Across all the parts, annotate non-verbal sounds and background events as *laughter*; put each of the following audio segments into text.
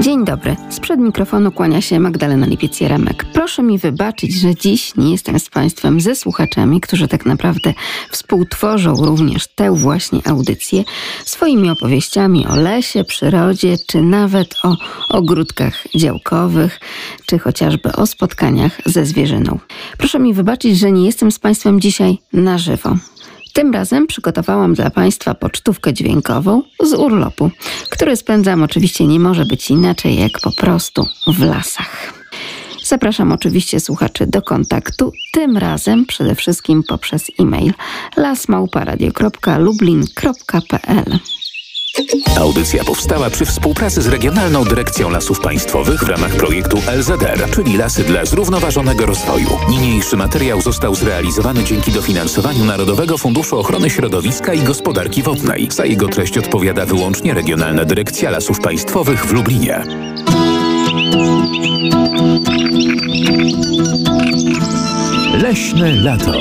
Dzień dobry. Sprzed mikrofonu kłania się Magdalena Lipiec-Jeremek. Proszę mi wybaczyć, że dziś nie jestem z Państwem ze słuchaczami, którzy tak naprawdę współtworzą również tę właśnie audycję swoimi opowieściami o lesie, przyrodzie, czy nawet o ogródkach działkowych, czy chociażby o spotkaniach ze zwierzyną. Proszę mi wybaczyć, że nie jestem z Państwem dzisiaj na żywo. Tym razem przygotowałam dla Państwa pocztówkę dźwiękową z urlopu, który spędzam oczywiście nie może być inaczej jak po prostu w lasach. Zapraszam oczywiście słuchaczy do kontaktu, tym razem przede wszystkim poprzez e-mail lasmałparadio.lublin.pl Audycja powstała przy współpracy z Regionalną Dyrekcją Lasów Państwowych w ramach projektu LZR, czyli Lasy dla Zrównoważonego Rozwoju. Niniejszy materiał został zrealizowany dzięki dofinansowaniu Narodowego Funduszu Ochrony Środowiska i Gospodarki Wodnej. Za jego treść odpowiada wyłącznie Regionalna Dyrekcja Lasów Państwowych w Lublinie. Leśne lato.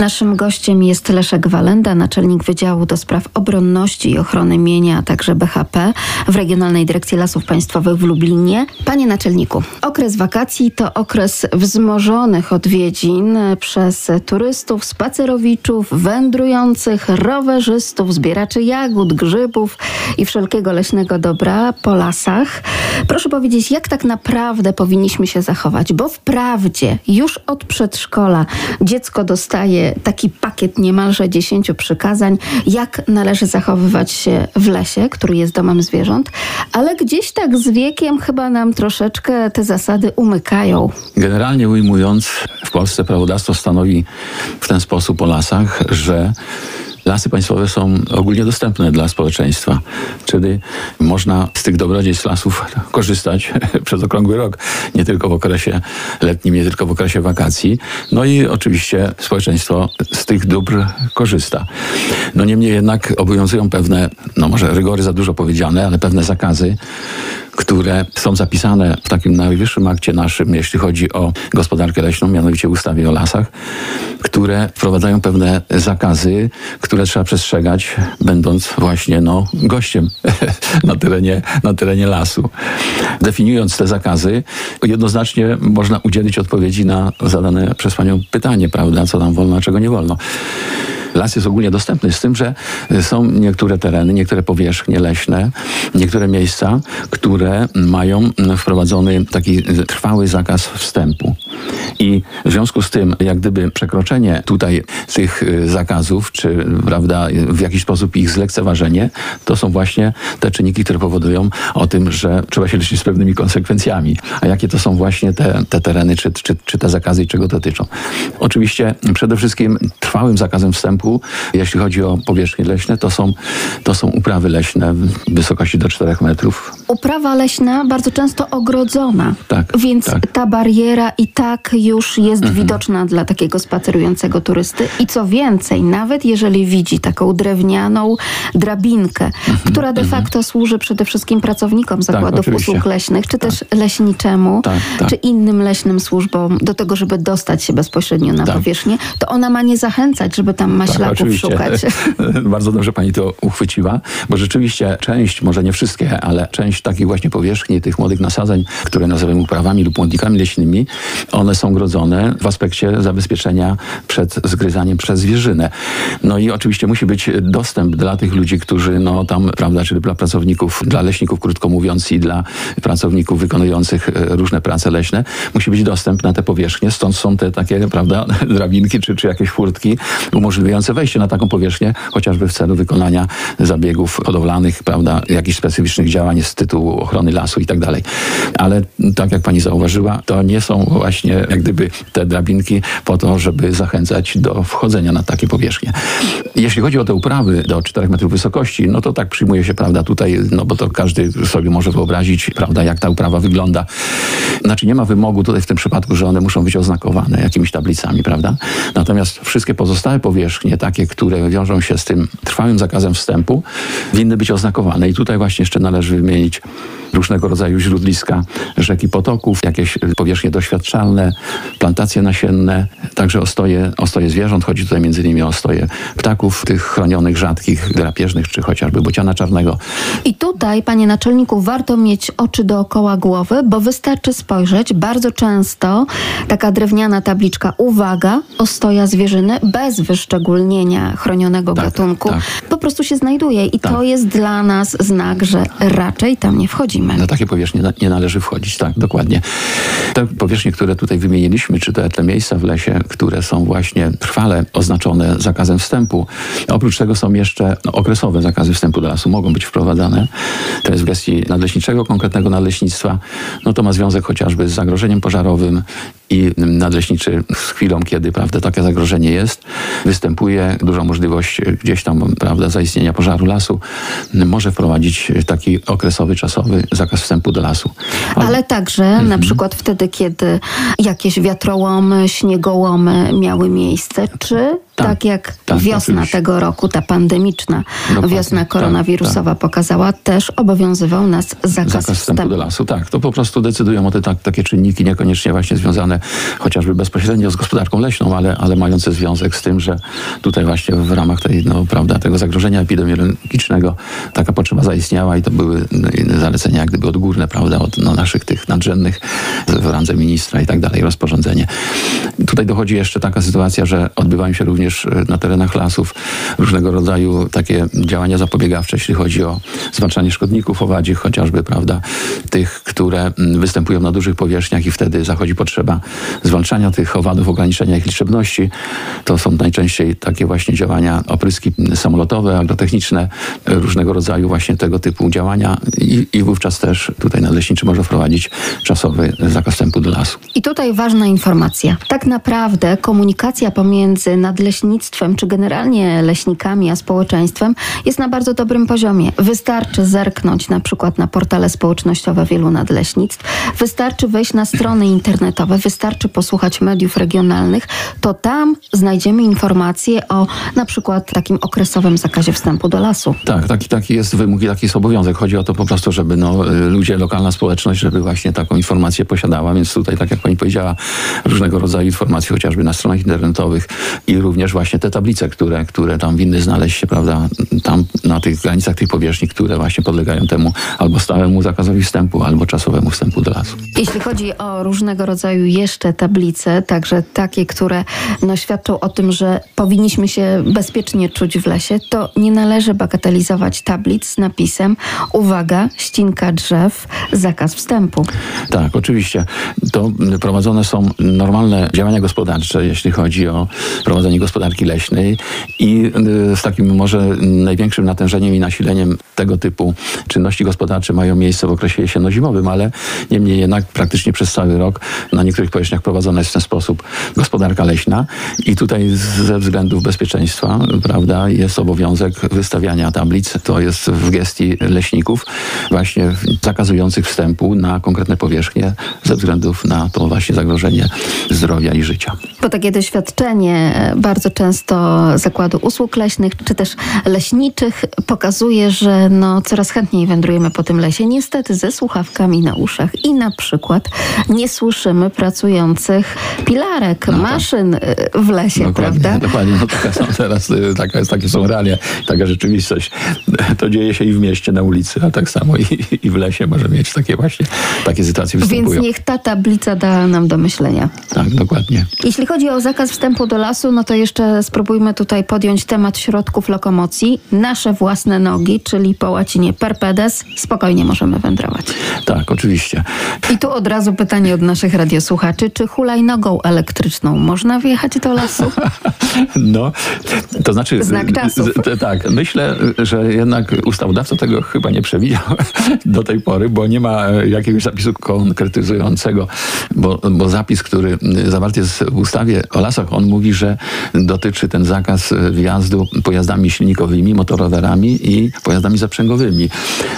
Naszym gościem jest Leszek Walenda, naczelnik Wydziału do Spraw Obronności i Ochrony Mienia, a także BHP w Regionalnej Dyrekcji Lasów Państwowych w Lublinie. Panie naczelniku, okres wakacji to okres wzmożonych odwiedzin przez turystów, spacerowiczów, wędrujących, rowerzystów, zbieraczy jagód, grzybów i wszelkiego leśnego dobra po lasach. Proszę powiedzieć, jak tak naprawdę powinniśmy się zachować, bo wprawdzie już od przedszkola dziecko dostaje taki pakiet niemalże dziesięciu przykazań, jak należy zachowywać się w lesie, który jest domem zwierząt, ale gdzieś tak z wiekiem chyba nam troszeczkę te zasady umykają. Generalnie ujmując, w Polsce prawodawstwo stanowi w ten sposób o lasach, że Lasy państwowe są ogólnie dostępne dla społeczeństwa, czyli można z tych dobrodziejstw lasów korzystać *laughs* przez okrągły rok, nie tylko w okresie letnim, nie tylko w okresie wakacji. No i oczywiście społeczeństwo z tych dóbr korzysta. No niemniej jednak obowiązują pewne, no może rygory za dużo powiedziane, ale pewne zakazy, które są zapisane w takim najwyższym akcie naszym, jeśli chodzi o gospodarkę leśną, mianowicie ustawie o lasach, które wprowadzają pewne zakazy, które trzeba przestrzegać, będąc właśnie no, gościem *laughs* na terenie, na terenie lasu. Definiując te zakazy, jednoznacznie można udzielić odpowiedzi na zadane przez Panią pytanie, prawda, co nam wolno, a czego nie wolno. Las jest ogólnie dostępny, z tym, że są niektóre tereny, niektóre powierzchnie leśne, niektóre miejsca, które mają wprowadzony taki trwały zakaz wstępu. I w związku z tym, jak gdyby przekroczenie tutaj tych zakazów, czy prawda, w jakiś sposób ich zlekceważenie, to są właśnie te czynniki, które powodują o tym, że trzeba się liczyć z pewnymi konsekwencjami. A jakie to są właśnie te, te tereny, czy, czy, czy te zakazy i czego dotyczą? Oczywiście przede wszystkim trwałym zakazem wstępu, jeśli chodzi o powierzchnie leśne, to są, to są uprawy leśne w wysokości do 4 metrów. Uprawa leśna bardzo często ogrodzona, tak, więc tak. ta bariera i tak już jest mhm. widoczna dla takiego spacerującego turysty. I co więcej, nawet jeżeli widzi taką drewnianą drabinkę, mhm. która de mhm. facto służy przede wszystkim pracownikom tak, zakładów tak, usług leśnych, czy tak. też leśniczemu, tak, tak. czy innym leśnym służbom do tego, żeby dostać się bezpośrednio na powierzchnię, to ona ma nie zachęcać, żeby tam maślaków szukać. *laughs* Bardzo dobrze pani to uchwyciła, bo rzeczywiście część, może nie wszystkie, ale część takich właśnie powierzchni, tych młodych nasadzeń, które nazywamy uprawami lub młodnikami leśnymi, one są grodzone w aspekcie zabezpieczenia przed zgryzaniem przez zwierzynę. No i oczywiście musi być dostęp dla tych ludzi, którzy no tam, prawda, czyli dla pracowników, dla leśników, krótko mówiąc, i dla pracowników wykonujących e, różne prace leśne, musi być dostęp na te powierzchnie. Stąd są te takie, prawda, *laughs* drabinki czy, czy jakieś furtki umożliwiające wejście na taką powierzchnię, chociażby w celu wykonania zabiegów hodowlanych, prawda, jakichś specyficznych działań z tytułu ochrony lasu i tak dalej. Ale tak jak pani zauważyła, to nie są właśnie jak gdyby te drabinki po to, żeby zachęcać do wchodzenia na takie powierzchnie. Jeśli chodzi o te uprawy do 4 metrów wysokości, no to tak przyjmuje się, prawda, tutaj, no bo to każdy sobie może wyobrazić, prawda, jak ta uprawa wygląda. Znaczy nie ma wymogu tutaj w tym przypadku, że one muszą być oznakowane jakimiś tablicami, prawda? Natomiast wszystkie pozostałe powierzchnie, takie, które wiążą się z tym trwałym zakazem wstępu, winny być oznakowane. I tutaj właśnie jeszcze należy wymienić różnego rodzaju źródliska rzek i potoków, jakieś powierzchnie doświadczalne, plantacje nasienne, także ostoje, ostoje zwierząt. Chodzi tutaj między innymi o ostoje ptaków, tych chronionych, rzadkich, drapieżnych, czy chociażby bociana czarnego. I tutaj, panie naczelniku, warto mieć oczy dookoła głowy, bo wystarczy spojrzeć. Bardzo często taka drewniana tabliczka, uwaga, ostoja zwierzyny, bez wyszczególnienia chronionego Tak, gatunku, tak. po prostu się znajduje. I to Tak. jest dla nas znak, że raczej tam nie wchodzimy. Na takie powierzchnie nie należy wchodzić, tak, dokładnie. Te powierzchnie, które tutaj wymieniliśmy, czy te, te miejsca w lesie, które są właśnie trwale oznaczone zakazem wstępu, oprócz tego są jeszcze no, okresowe zakazy wstępu do lasu, mogą być wprowadzane. To jest w gestii nadleśniczego, konkretnego nadleśnictwa. No to ma związek chociażby z zagrożeniem pożarowym i nadleśniczy z chwilą, kiedy prawda, takie zagrożenie jest, występuje duża możliwość gdzieś tam prawda, zaistnienia pożaru lasu, może wprowadzić taki okresowy, czasowy zakaz wstępu do lasu. Ale także Mhm. na przykład wtedy, kiedy jakieś wiatrołomy, śniegołomy miały miejsce, czy tak, Tak, jak tak, wiosna oczywiście. tego roku, ta pandemiczna Dokładnie, wiosna tak, koronawirusowa pokazała, też obowiązywał nas zakaz, Zakaz wstępu do lasu, tak. To po prostu decydują o te tak, takie czynniki, niekoniecznie właśnie związane chociażby bezpośrednio z gospodarką leśną, ale, ale mające związek z tym, że tutaj właśnie w ramach tej, no, prawda, tego zagrożenia epidemiologicznego taka potrzeba zaistniała i to były no, zalecenia jak gdyby odgórne, prawda, od no, naszych tych nadrzędnych w randze ministra i tak dalej, rozporządzenie. Tutaj dochodzi jeszcze taka sytuacja, że odbywają się również e, na terenach lasów różnego rodzaju takie działania zapobiegawcze, jeśli chodzi o zwalczanie szkodników owadzich, chociażby, prawda, tych, które występują na dużych powierzchniach i wtedy zachodzi potrzeba zwalczania tych owadów, ograniczenia ich liczebności. To są najczęściej takie właśnie działania, opryski samolotowe, agrotechniczne, e, różnego rodzaju właśnie tego typu działania i, i wówczas też tutaj nadleśniczy może wprowadzić czasowy zakaz wstępu do lasu. I tutaj ważna informacja. Tak naprawdę komunikacja pomiędzy nadleśnictwem, czy generalnie leśnikami, a społeczeństwem jest na bardzo dobrym poziomie. Wystarczy zerknąć na przykład na portale społecznościowe wielu nadleśnictw, wystarczy wejść na strony internetowe, wystarczy posłuchać mediów regionalnych, to tam znajdziemy informacje o na przykład takim okresowym zakazie wstępu do lasu. Tak, taki, taki jest wymóg i taki jest obowiązek. Chodzi o to po prostu, żeby no, y, ludzie, lokalna społeczność, żeby właśnie taką informację posiadała, więc tutaj, tak jak pani powiedziała, różnego rodzaju informacje, chociażby na stronach internetowych i również właśnie te tablice, które, które tam winny znaleźć się, prawda, tam na tych granicach tej powierzchni, które właśnie podlegają temu albo stałemu zakazowi wstępu, albo czasowemu wstępu do lasu. Jeśli chodzi o różnego rodzaju jeszcze tablice, także takie, które no, świadczą o tym, że powinniśmy się bezpiecznie czuć w lesie, to nie należy bagatelizować tablic z napisem uwaga, ścinka drzew, zakaz wstępu. Tak, oczywiście. To prowadzone są normalne działania gospodarcze, jeśli chodzi o prowadzenie gospodarki leśnej i y, z takim może największym natężeniem i nasileniem tego typu czynności gospodarcze mają miejsce w okresie jesienno-zimowym, ale niemniej jednak praktycznie przez cały rok na niektórych powierzchniach prowadzona jest w ten sposób gospodarka leśna i tutaj ze względów bezpieczeństwa, prawda, jest obowiązek wystawiania tablic, to jest w gestii leśników, właśnie zakazujących wstępu na konkretne powierzchnie ze względów na to właśnie zagrożenie zdrowia i życia. Bo takie doświadczenie e, bardzo często Zakładu Usług Leśnych, czy też leśniczych pokazuje, że no, coraz chętniej wędrujemy po tym lesie, niestety ze słuchawkami na uszach i na przykład nie słyszymy pracujących pilarek, tak. maszyn e, w lesie, Dokładnie, prawda? *laughs* dokładnie. No, taka są *laughs* teraz, y, taka jest, takie są realia, taka rzeczywistość. *laughs* To dzieje się i w mieście, na ulicy, a tak samo i, i w lesie może mieć takie właśnie, takie sytuacje Więc występują. niech ta tablica da nam do myślenia. Tak, dokładnie. Jeśli chodzi o zakaz wstępu do lasu, no to jeszcze spróbujmy tutaj podjąć temat środków lokomocji. Nasze własne nogi, czyli po łacinie per pedes, spokojnie możemy wędrować. Tak, oczywiście. I tu od razu pytanie od naszych radiosłuchaczy. Czy hulajnogą elektryczną można wjechać do lasu? *laughs* No, to znaczy... Znak t- tak, myślę, że jednak ustawodawca tego chyba nie przewidział *laughs* do tej pory, bo nie ma e, jakiegoś zapisu konkretyzującego, bo, bo zapis, który zawarty jest w ustawie o lasach, on mówi, że dotyczy ten zakaz e, wjazdu pojazdami silnikowymi, motorowerami i pojazdami zaprzęgowymi.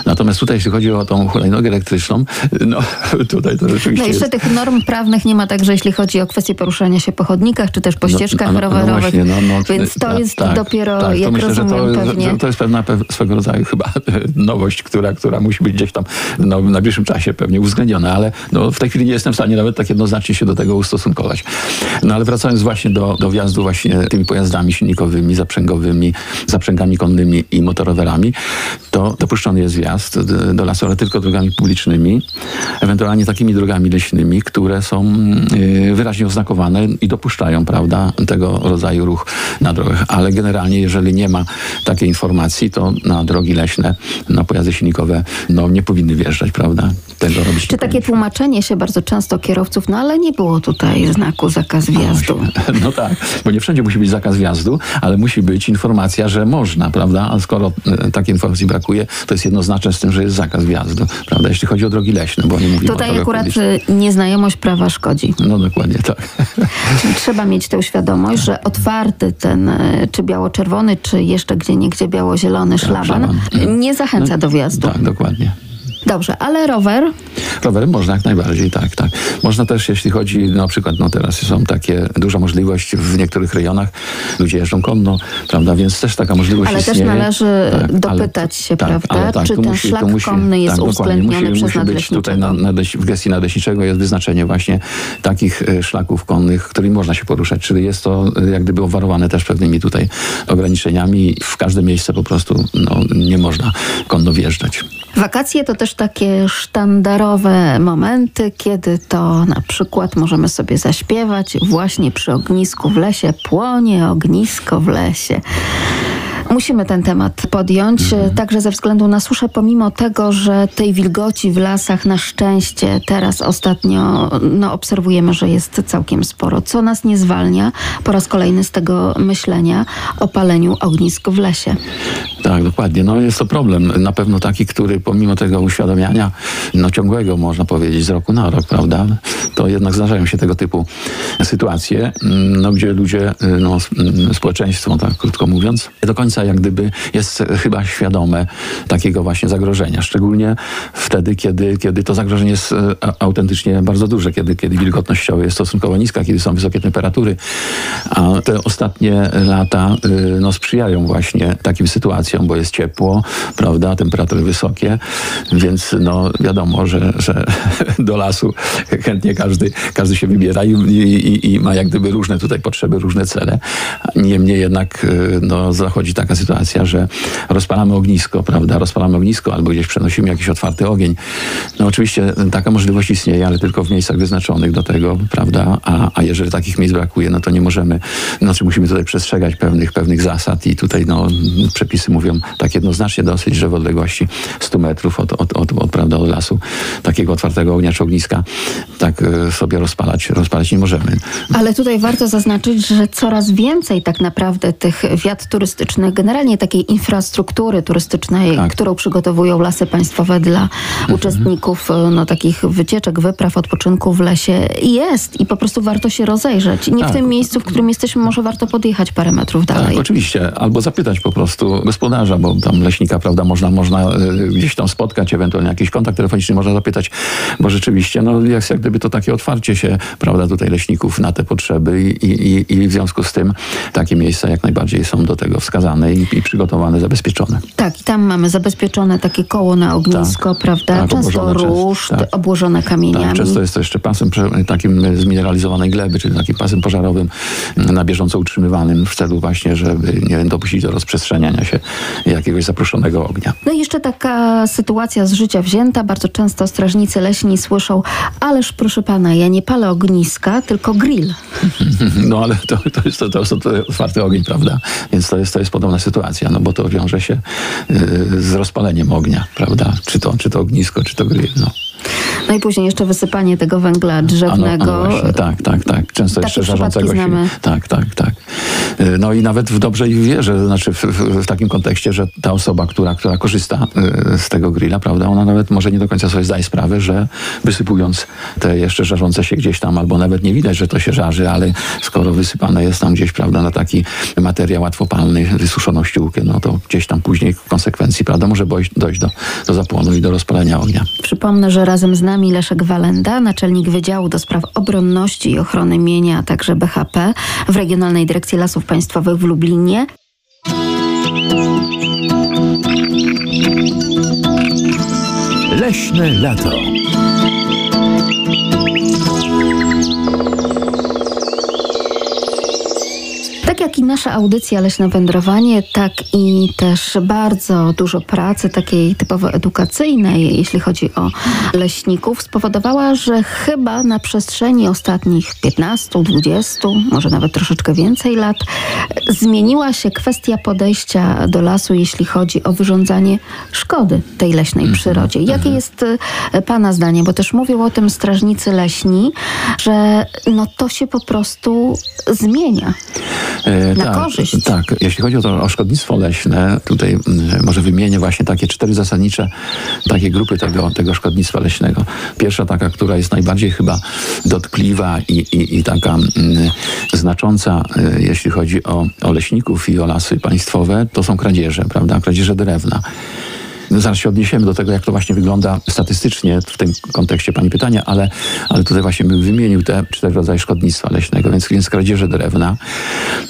Natomiast tutaj, jeśli chodzi o tą hulajnogę elektryczną, no *laughs* tutaj to rzeczywiście No jeszcze tych norm prawnych nie ma także, jeśli chodzi o kwestię poruszania się po chodnikach, czy też po ścieżkach No, no, no rowerowych. właśnie, no, no, Więc to jest tak, dopiero, tak, to jak myślę, rozumiem, to, pewnie... to jest pewna pew, swego rodzaju chyba *laughs* nowość, która, która musi być gdzieś tam no, w najbliższym czasie pewnie uwzględniona, ale no, w tej chwili nie jestem w stanie nawet tak jednoznacznie się do tego ustosunkować. No ale wracając właśnie do, do wjazdu właśnie tymi pojazdami silnikowymi, zaprzęgowymi, zaprzęgami konnymi i motorowerami, to dopuszczony jest wjazd do, lasu, ale tylko drogami publicznymi, ewentualnie takimi drogami leśnymi, które są y, wyraźnie oznakowane i dopuszczają, prawda, tego rodzaju ruch na drogach. Ale generalnie, jeżeli nie ma takiej informacji, to na drogi leśne, na pojazdy silnikowe, no nie powinny wjeżdżać, prawda? Tego robić Czy takie tłumaczenie się bardzo często kierowców, no ale nie było tutaj znaku zakaz wjazdu. *laughs* No tak, bo nie wszędzie musi być zakaz wjazdu, ale musi być informacja, że można, prawda? A skoro e, takiej informacji brakuje, to jest jednoznaczne z tym, że jest zakaz wjazdu, prawda? Jeśli chodzi o drogi leśne, bo nie mówimy o Tutaj akurat publicznych. y, nieznajomość prawa szkodzi. No dokładnie tak. *laughs* Czyli trzeba mieć tę świadomość, że otwarty ten, y, czy biało-czerwony, czy jeszcze gdzie niegdzie biało-zielony szlaban szlaban. nie zachęca do wjazdu. Tak, dokładnie. Dobrze, ale rower, Rowerem można jak najbardziej, tak, tak. Można też, jeśli chodzi, na przykład, no teraz są takie, duża możliwość w niektórych rejonach, ludzie jeżdżą konno, prawda, więc też taka możliwość ale też istnieje. należy Tak, dopytać się, tak, prawda, ale tak, czy ten musi- szlak musi- konny jest tak, uwzględniony musi, przez musi być tutaj na, na w gestii nadleśniczego jest wyznaczenie właśnie takich e, szlaków konnych, którymi można się poruszać, czyli jest to e, jak gdyby obwarowane też pewnymi tutaj ograniczeniami. W każde miejsce po prostu no, nie można konno wjeżdżać. Wakacje to też takie sztandarowe momenty, kiedy to na przykład możemy sobie zaśpiewać właśnie przy ognisku w lesie. Płonie ognisko w lesie. Musimy ten temat podjąć, Mhm. także ze względu na suszę, pomimo tego, że tej wilgoci w lasach na szczęście teraz ostatnio no, obserwujemy, że jest całkiem sporo, co nas nie zwalnia po raz kolejny z tego myślenia o paleniu ognisk w lesie. Tak, dokładnie. No jest to problem. Na pewno taki, który pomimo tego uświadamiania, no ciągłego można powiedzieć z roku na rok, prawda, to jednak zdarzają się tego typu sytuacje, mm, no gdzie ludzie, y, no mm, społeczeństwo, tak krótko mówiąc, do końca jak gdyby jest chyba świadome takiego właśnie zagrożenia. Szczególnie wtedy, kiedy, kiedy to zagrożenie jest e, autentycznie bardzo duże, kiedy, kiedy wilgotnościowo jest stosunkowo niska, kiedy są wysokie temperatury. A te ostatnie lata y, no, sprzyjają właśnie takim sytuacjom, bo jest ciepło, prawda, temperatury wysokie, więc no, wiadomo, że, że *laughs* do lasu chętnie każdy, każdy się wybiera i, i, i ma jak gdyby różne tutaj potrzeby, różne cele. Niemniej jednak y, no, zachodzi taka sytuacja, że rozpalamy ognisko, prawda, rozpalamy ognisko albo gdzieś przenosimy jakiś otwarty ogień. No oczywiście taka możliwość istnieje, ale tylko w miejscach wyznaczonych do tego, prawda, a, a jeżeli takich miejsc brakuje, no to nie możemy, znaczy musimy tutaj przestrzegać pewnych, pewnych zasad i tutaj no, przepisy mówią tak jednoznacznie dosyć, że w odległości 100 metrów od, od, od, od, prawda, od lasu takiego otwartego ognia czy ogniska tak e, sobie rozpalać, rozpalać nie możemy. Ale tutaj warto zaznaczyć, że coraz więcej tak naprawdę tych wiat turystycznych, generalnie takiej infrastruktury turystycznej, Tak. którą przygotowują lasy państwowe dla uczestników e, no, takich wycieczek, wypraw, odpoczynku w lesie jest i po prostu warto się rozejrzeć. Nie Tak. w tym miejscu, w którym jesteśmy, może warto podjechać parę metrów dalej. Tak, oczywiście. Albo zapytać po prostu gospodarza, bo tam leśnika, prawda, można, można y, gdzieś tam spotkać, ewentualnie jakiś kontakt telefoniczny można zapytać, bo rzeczywiście, no jest jak gdyby to takie otwarcie się, prawda, tutaj leśników na te potrzeby i, i, i w związku z tym takie miejsca jak najbardziej są do tego wskazane i, i przygotowane, zabezpieczone. Tak, i tam mamy zabezpieczone takie koło na ognisko, prawda? tak, Często ruszt, tak. obłożone kamieniami. Tak, często jest to jeszcze pasem takim zmineralizowanej gleby, czyli takim pasem pożarowym na bieżąco utrzymywanym w celu właśnie, żeby nie dopuścić do rozprzestrzeniania się jakiegoś zaproszonego ognia. No i jeszcze taka sytuacja z życia wzięta. Bardzo często strażnicy leśni słyszą, ależ proszę pana, ja nie palę ogniska, tylko grill. *laughs* No ale to, to jest to, to, jest otwarty ogień, prawda? Więc to jest, to jest podobna sytuacja, no bo to wiąże się y, z rozpaleniem ognia, prawda? Czy to, czy to ognisko, czy to grill, no. No i później jeszcze wysypanie tego węgla drzewnego. Ano, ano tak, tak, tak. Często jeszcze żarzącego się. Tak, tak, tak. Y, no i nawet w dobrze i w wierze, znaczy w, w, w, takim kontekście, że ta osoba, która, która korzysta y, z tego grilla, prawda, ona nawet może nie do końca sobie zdaje sprawę, że wysypując te jeszcze żarzące się gdzieś tam, albo nawet nie widać, że to się żarzy, ale skoro wysypane jest tam gdzieś, prawda, na taki materiał łatwopalny, wysuszoną ściółkę, no to gdzieś tam później w konsekwencji, prawda, może dojść do, do zapłonu i do rozpalenia ognia. Przypomnę, że razem z nami Leszek Walenda, naczelnik Wydziału do Spraw Obronności i Ochrony Mienia, a także BHP w Regionalnej Dyrekcji Lasów Państwowych w Lublinie. Leśne lato. Nasza audycja Leśne Wędrowanie, tak i też bardzo dużo pracy takiej typowo edukacyjnej, jeśli chodzi o leśników, spowodowała, że chyba na przestrzeni ostatnich 15, 20, może nawet troszeczkę więcej lat, zmieniła się kwestia podejścia do lasu, jeśli chodzi o wyrządzanie szkody tej leśnej -hmm. przyrodzie. Jakie -hmm. jest e, Pana zdanie? Bo też mówią o tym strażnicy leśni, że no to się po prostu zmienia. E, na tak, korzyść. Tak, jeśli chodzi o to o szkodnictwo leśne, tutaj mm, może wymienię właśnie takie cztery zasadnicze takie grupy tego, tego szkodnictwa leśnego. Pierwsza taka, która jest najbardziej chyba dotkliwa i, i, i taka mm, znacząca, y, jeśli chodzi o, o leśników i o lasy państwowe, to są kradzieże, prawda? Kradzieże drewna. Zaraz się odniesiemy do tego, jak to właśnie wygląda statystycznie w tym kontekście Pani pytania, ale, ale tutaj właśnie bym wymienił te cztery rodzaje szkodnictwa leśnego, więc, więc kradzieże drewna.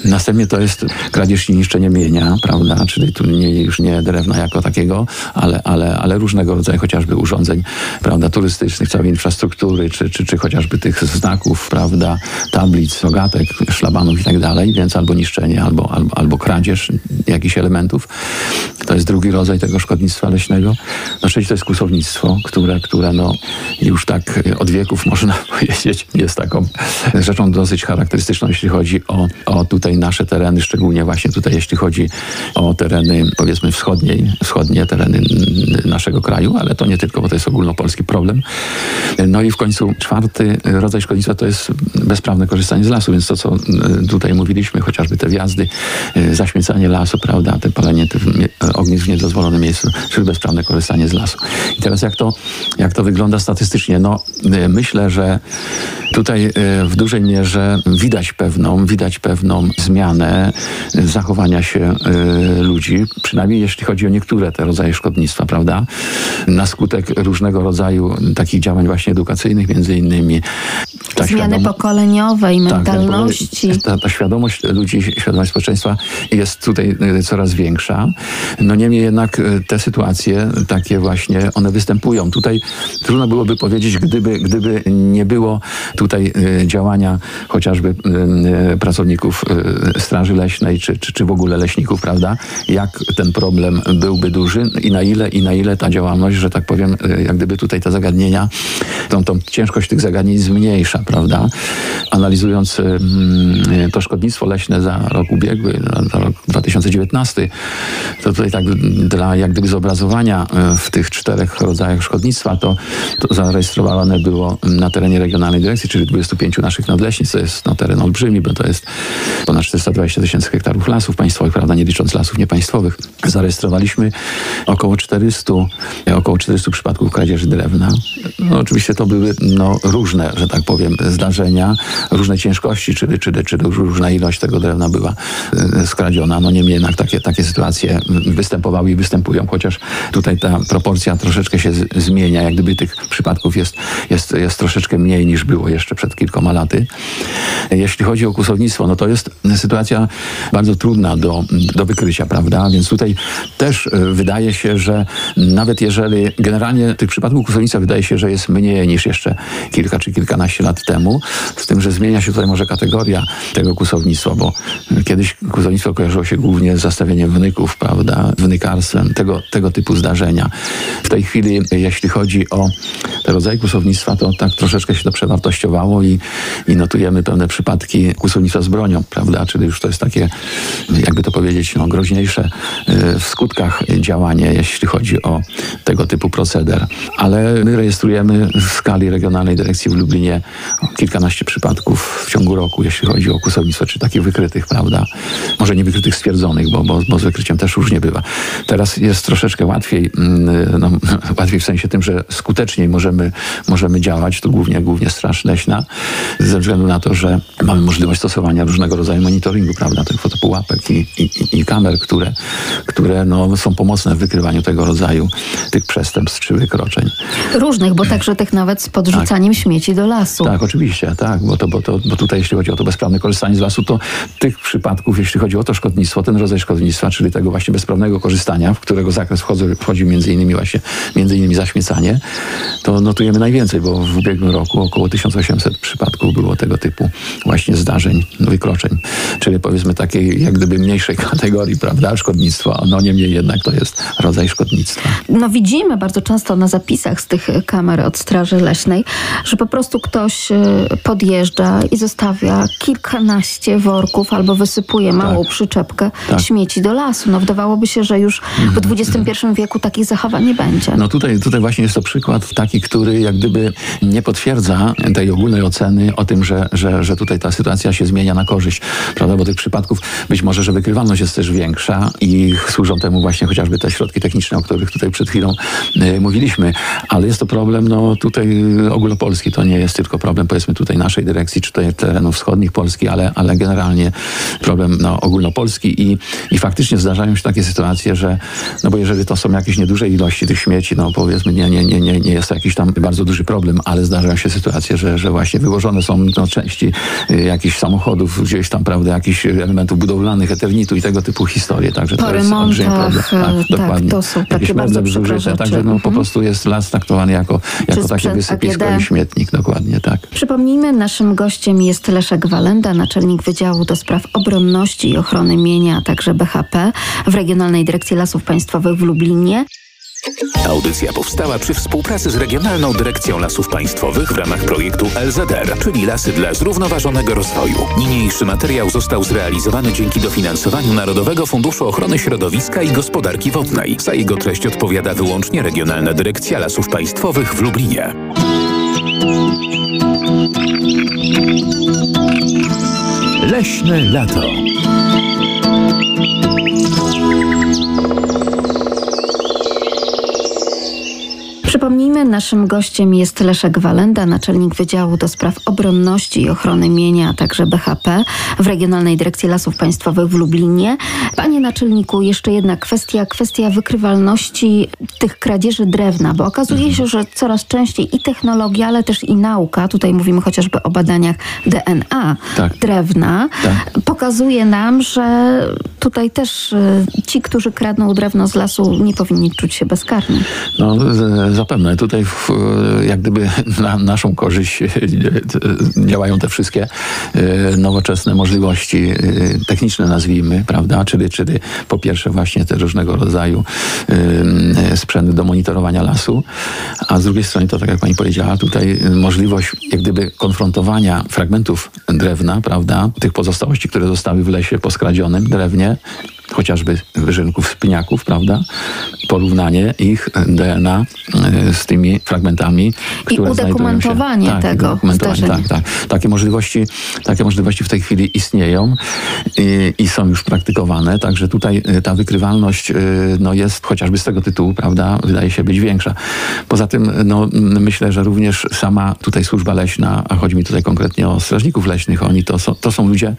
Następnie to jest kradzież i niszczenie mienia, prawda, czyli tu nie, już nie drewna jako takiego, ale, ale, ale różnego rodzaju chociażby urządzeń, prawda, turystycznych, całej infrastruktury, czy, czy, czy chociażby tych znaków, prawda, tablic, rogatek, szlabanów i tak dalej, więc albo niszczenie, albo, albo, albo kradzież jakichś elementów. To jest drugi rodzaj tego szkodnictwa leśnego. No trzeci to jest kłusownictwo, które, które no już tak od wieków można *laughs* powiedzieć jest taką rzeczą dosyć charakterystyczną, jeśli chodzi o, o tutaj nasze tereny, szczególnie właśnie tutaj jeśli chodzi o tereny powiedzmy wschodniej, wschodnie tereny naszego kraju, ale to nie tylko, bo to jest ogólnopolski problem. No i w końcu czwarty rodzaj szkodnictwa to jest bezprawne korzystanie z lasu, więc to, co tutaj mówiliśmy, chociażby te wjazdy, zaśmiecanie lasu, prawda, te palenie tych ognisk w niedozwolonym miejscu, czy bezprawne korzystanie z lasu. I teraz jak to, jak to wygląda statystycznie? No, y, myślę, że tutaj y, w dużej mierze widać pewną, widać pewną zmianę zachowania się y, ludzi, przynajmniej jeśli chodzi o niektóre te rodzaje szkodnictwa, prawda? Na skutek różnego rodzaju takich działań właśnie edukacyjnych, między innymi. Ta Zmiany pokoleniowe i mentalności. Tak, ta, ta świadomość ludzi, świadomość społeczeństwa jest tutaj coraz większa. No niemniej jednak te sytuacje takie właśnie, one występują. Tutaj trudno byłoby powiedzieć, gdyby, gdyby nie było tutaj y, działania chociażby y, pracowników y, Straży Leśnej, czy, czy, czy w ogóle leśników, prawda? Jak ten problem byłby duży i na ile, i na ile ta działalność, że tak powiem, jak gdyby tutaj te zagadnienia, tą, tą ciężkość tych zagadnień zmniejsza, prawda? Analizując to szkodnictwo leśne za rok ubiegły, za rok 2019, to tutaj tak dla jak gdyby zobrazowania e, w tych czterech rodzajach szkodnictwa, to, to zarejestrowane było na terenie regionalnej dyrekcji, czyli 25 naszych nadleśnic. To jest no, teren olbrzymi, bo to jest ponad 420 tysięcy hektarów lasów państwowych, prawda, nie licząc lasów niepaństwowych. Zarejestrowaliśmy około 400, e, około 400 przypadków kradzieży drewna. No, oczywiście to były no, różne, że tak powiem, zdarzenia, różne ciężkości, czyli, czyli, czyli różna ilość tego drewna była e, skradziona. No niemniej jednak takie, takie sytuacje występowały i występują, chociaż tutaj ta proporcja troszeczkę się z, zmienia, jak gdyby tych przypadków jest, jest, jest troszeczkę mniej niż było jeszcze przed kilkoma laty. Jeśli chodzi o kusownictwo, no to jest sytuacja bardzo trudna do, do wykrycia, prawda? Więc tutaj też e, wydaje się, że nawet jeżeli generalnie tych przypadków kusownictwa wydaje się, że jest mniej niż jeszcze kilka czy kilkanaście lat temu, z tym, że zmienia się tutaj może kategoria tego kusownictwa, bo kiedyś kusownictwo kojarzyło się głównie z zastawieniem wnyków, prawda, wnykarstwem, tego, tego typu zdarzenia. W tej chwili, jeśli chodzi o te rodzaje kusownictwa, to tak troszeczkę się to przewartościowało i, i notujemy pewne przypadki kusownictwa z bronią, prawda, czyli już to jest takie, jakby to powiedzieć, no, groźniejsze y, w skutkach działanie, jeśli chodzi o tego typu proceder. Ale my rejestrujemy w skali Regionalnej Dyrekcji w Lublinie kilkanaście przypadków w ciągu roku, jeśli chodzi o kusownictwo, czy takich wykrytych, prawda? Może nie wykrytych stwierdzonych, bo, bo, bo z wykryciem też różnie bywa. Teraz jest troszeczkę łatwiej, mm, no, *laughs* łatwiej w sensie tym, że skuteczniej możemy, możemy działać, to głównie, głównie Straż Leśna, ze względu na to, że mamy możliwość stosowania różnego rodzaju monitoringu, prawda, tych fotopułapek i, i, i kamer, które, które no, są pomocne w wykrywaniu tego rodzaju tych przestępstw czy wykroczeń. Różnych, bo także tych nawet z podrzucaniem tak. śmieci do lasu. Tak, oczywiście, tak, bo, to, bo, to, bo tutaj jeśli chodzi o to bezprawne korzystanie z lasu, to tych przypadków, jeśli chodzi o to szkodnictwo, ten rodzaj szkodnictwa, czyli tego właśnie bezprawnego korzystania, w którego zakres wchodzi, wchodzi między innymi właśnie, między innymi zaśmiecanie, to notujemy najwięcej, bo w ubiegłym roku około 1800 przypadków było tego typu właśnie zdarzeń, wykroczeń, czyli powiedzmy takiej jak gdyby mniejszej *laughs* kategorii, prawda, szkodnictwa, no niemniej jednak to jest rodzaj szkodnictwa. No widzimy bardzo często na zapisach z tych kamer od Straży Leśnej, że po prostu ktoś y, podjeżdża i zostawia kilkanaście worków albo wysypuje małą tak. przyczepkę tak. śmieci do lasu. No wydawałoby się, że już w XXI wieku takich zachowań nie będzie. No tutaj, tutaj właśnie jest to przykład taki, który jak gdyby nie potwierdza tej ogólnej oceny o tym, że, że, że tutaj ta sytuacja się zmienia na korzyść, prawda? Bo tych przypadków być może, że wykrywalność jest też większa i służą temu właśnie chociażby te środki techniczne, o których tutaj przed chwilą y, mówiliśmy, ale jest to problem no tutaj ogólnopolski, to nie jest tylko problem powiedzmy tutaj naszej dyrekcji, czy tutaj terenów wschodnich Polski, ale, ale generalnie problem no, ogólnopolski i, i faktycznie zdarzają się takie sytuacje, że no bo jeżeli to są jakieś nieduże ilości tych śmieci, no powiedzmy nie, nie, nie, nie, nie jest to jakiś tam bardzo duży problem, ale zdarzają się sytuacje, że, że właśnie wyłożone są no, części y, jakichś samochodów, gdzieś tam, prawda, jakichś elementów budowlanych, eternitu i tego typu historie, także po to jest olbrzymi problem. Tak, tak, dokładnie. To są takie bardzo zużyte, także no, po prostu jest las traktowany jako, jako takie wysypisko AGD. i śmietnik, dokładnie tak. Przypomnijmy, naszym gościem jest Leszek Walenda, naczelnik Wydziału do Spraw Obronności i Ochrony Mienia, a także BHP w Regionalnej Dyrekcji Lasów Państwowych w Lublinie. Audycja powstała przy współpracy z Regionalną Dyrekcją Lasów Państwowych w ramach projektu LZR, czyli Lasy dla Zrównoważonego Rozwoju. Niniejszy materiał został zrealizowany dzięki dofinansowaniu Narodowego Funduszu Ochrony Środowiska i Gospodarki Wodnej. Za jego treść odpowiada wyłącznie Regionalna Dyrekcja Lasów Państwowych w Lublinie. Leśne lato. Przypomnijmy, naszym gościem jest Leszek Walenda, naczelnik Wydziału do Spraw Obronności i Ochrony Mienia, a także BHP w Regionalnej Dyrekcji Lasów Państwowych w Lublinie. Panie naczelniku, jeszcze jedna kwestia, kwestia wykrywalności tych kradzieży drewna, bo okazuje się, że coraz częściej i technologia, ale też i nauka, tutaj mówimy chociażby o badaniach DNA tak. drewna, tak. pokazuje nam, że tutaj też y, ci, którzy kradną drewno z lasu, nie powinni czuć się bezkarni. No, zapewne. Tutaj w, jak gdyby na naszą korzyść działają te wszystkie e, nowoczesne możliwości e, techniczne, nazwijmy, prawda? Czyli, czyli po pierwsze właśnie te różnego rodzaju e, sprzęty do monitorowania lasu, a z drugiej strony to, tak jak pani powiedziała, tutaj możliwość jak gdyby konfrontowania fragmentów drewna, prawda? Tych pozostałości, które zostały w lesie po skradzionym drewnie yeah. Chociażby wyżynków spiniaków, prawda? Porównanie ich DNA e, z tymi fragmentami, które I udokumentowanie się, tak, tego udokumentowanie, tak, tak. Takie możliwości, takie możliwości w tej chwili istnieją i, i, są już praktykowane, także tutaj e, ta wykrywalność e, no, jest chociażby z tego tytułu, prawda, wydaje się być większa. Poza tym, no, myślę, że również sama tutaj służba leśna, a chodzi mi tutaj konkretnie o strażników leśnych, oni to są, to są ludzie,